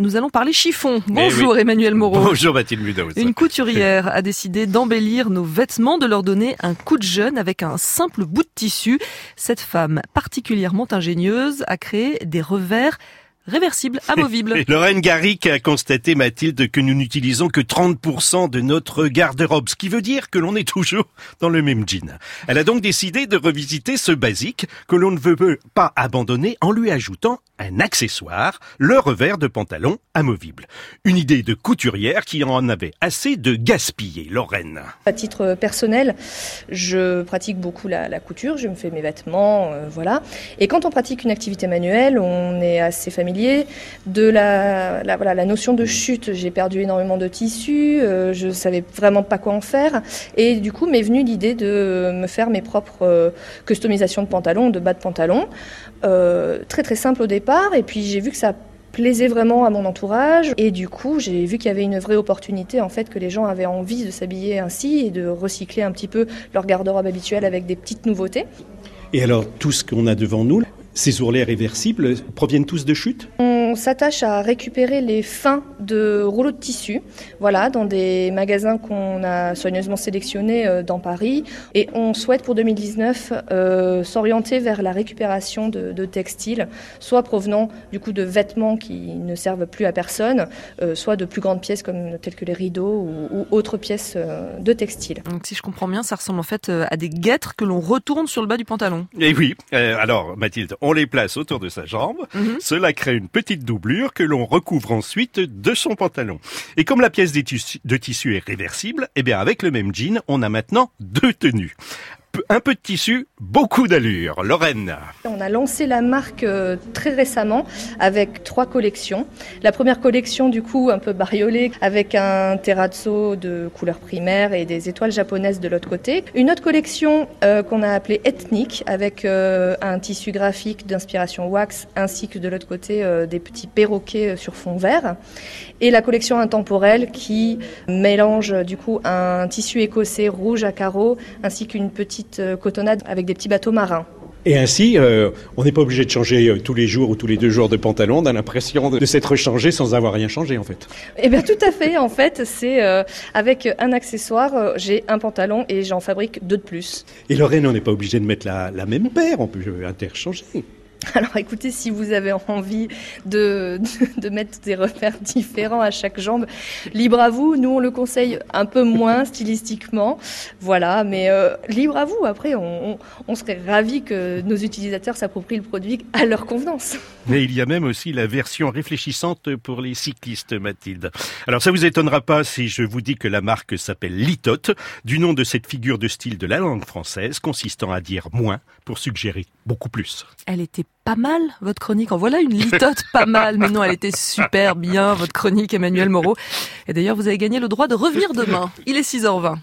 Nous allons parler chiffon. Eh Bonjour Emmanuel Moreau. Bonjour Mathilde. Une couturière a décidé d'embellir nos vêtements, de leur donner un coup de jeune avec un simple bout de tissu. Cette femme particulièrement ingénieuse a créé des revers réversibles, amovibles. Et Lorraine Garrick a constaté, Mathilde, que nous n'utilisons que 30% de notre garde-robe, ce qui veut dire que l'on est toujours dans le même jean. Elle a donc décidé de revisiter ce basique que l'on ne veut pas abandonner en lui ajoutant un accessoire, le revers de pantalon amovible. Une idée de couturière qui en avait assez de gaspiller, Lorraine. À titre personnel, je pratique beaucoup la, la couture, je me fais mes vêtements, euh, voilà. Et quand on pratique une activité manuelle, on est assez familier de la, voilà, la notion de chute. J'ai perdu énormément de tissus, euh, je savais vraiment pas quoi en faire. Et du coup, m'est venue l'idée de me faire mes propres euh, customisations de pantalons, de bas de pantalons. Euh, très très simple au départ. Et puis j'ai vu que ça plaisait vraiment à mon entourage et du coup j'ai vu qu'il y avait une vraie opportunité en fait que les gens avaient envie de s'habiller ainsi et de recycler un petit peu leur garde-robe habituelle avec des petites nouveautés. Et alors tout ce qu'on a devant nous, ces ourlets réversibles proviennent tous de chutes? On s'attache à récupérer les fins de rouleaux de tissu, voilà, dans des magasins qu'on a soigneusement sélectionnés euh, dans Paris. Et on souhaite pour 2019 euh, s'orienter vers la récupération de, de, textiles, soit provenant du coup de vêtements qui ne servent plus à personne, euh, soit de plus grandes pièces comme telles que les rideaux ou, ou autres pièces de textile. Donc si je comprends bien, ça ressemble en fait à des guêtres que l'on retourne sur le bas du pantalon. Et eh oui, euh, alors Mathilde, on les place autour de sa jambe. Mm -hmm. Cela crée une petite doublure que l'on recouvre ensuite de son pantalon. Et comme la pièce de tissu, est réversible, eh bien avec le même jean, on a maintenant deux tenues un peu de tissu, beaucoup d'allure. Lorraine. On a lancé la marque euh, très récemment avec trois collections. La première collection, du coup, un peu bariolée, avec un terrazzo de couleur primaire et des étoiles japonaises de l'autre côté. Une autre collection euh, qu'on a appelée ethnique, avec euh, un tissu graphique d'inspiration wax, ainsi que de l'autre côté des petits perroquets sur fond vert. Et la collection intemporelle qui mélange, du coup, un tissu écossais rouge à carreaux, ainsi qu'une petite petite cotonnade avec des petits bateaux marins. Et ainsi, euh, on n'est pas obligé de changer euh, tous les jours ou tous les deux jours de pantalon. On a l'impression de, de s'être changé sans avoir rien changé, en fait. Eh bien, tout à fait. En fait, c'est euh, avec un accessoire, euh, j'ai un pantalon et j'en fabrique deux de plus. Et Lorraine, on n'est pas obligé de mettre la, la même paire. On peut interchanger. Alors écoutez, si vous avez envie de, de, de, mettre des repères différents à chaque jambe, libre à vous. Nous, on le conseille un peu moins stylistiquement. Voilà, mais euh, libre à vous. Après, on, on, on serait ravis que nos utilisateurs s'approprient le produit à leur convenance. Mais il y a même aussi la version réfléchissante pour les cyclistes, Mathilde. Alors ça vous étonnera pas si je vous dis que la marque s'appelle Litote, du nom de cette figure de style de la langue française, consistant à dire moins pour suggérer beaucoup plus. Elle était pas mal, votre chronique. En voilà une litote pas mal. Mais non, elle était super bien, votre chronique, Emmanuel Moreau. Et d'ailleurs, vous avez gagné le droit de revenir demain. Il est 6h20.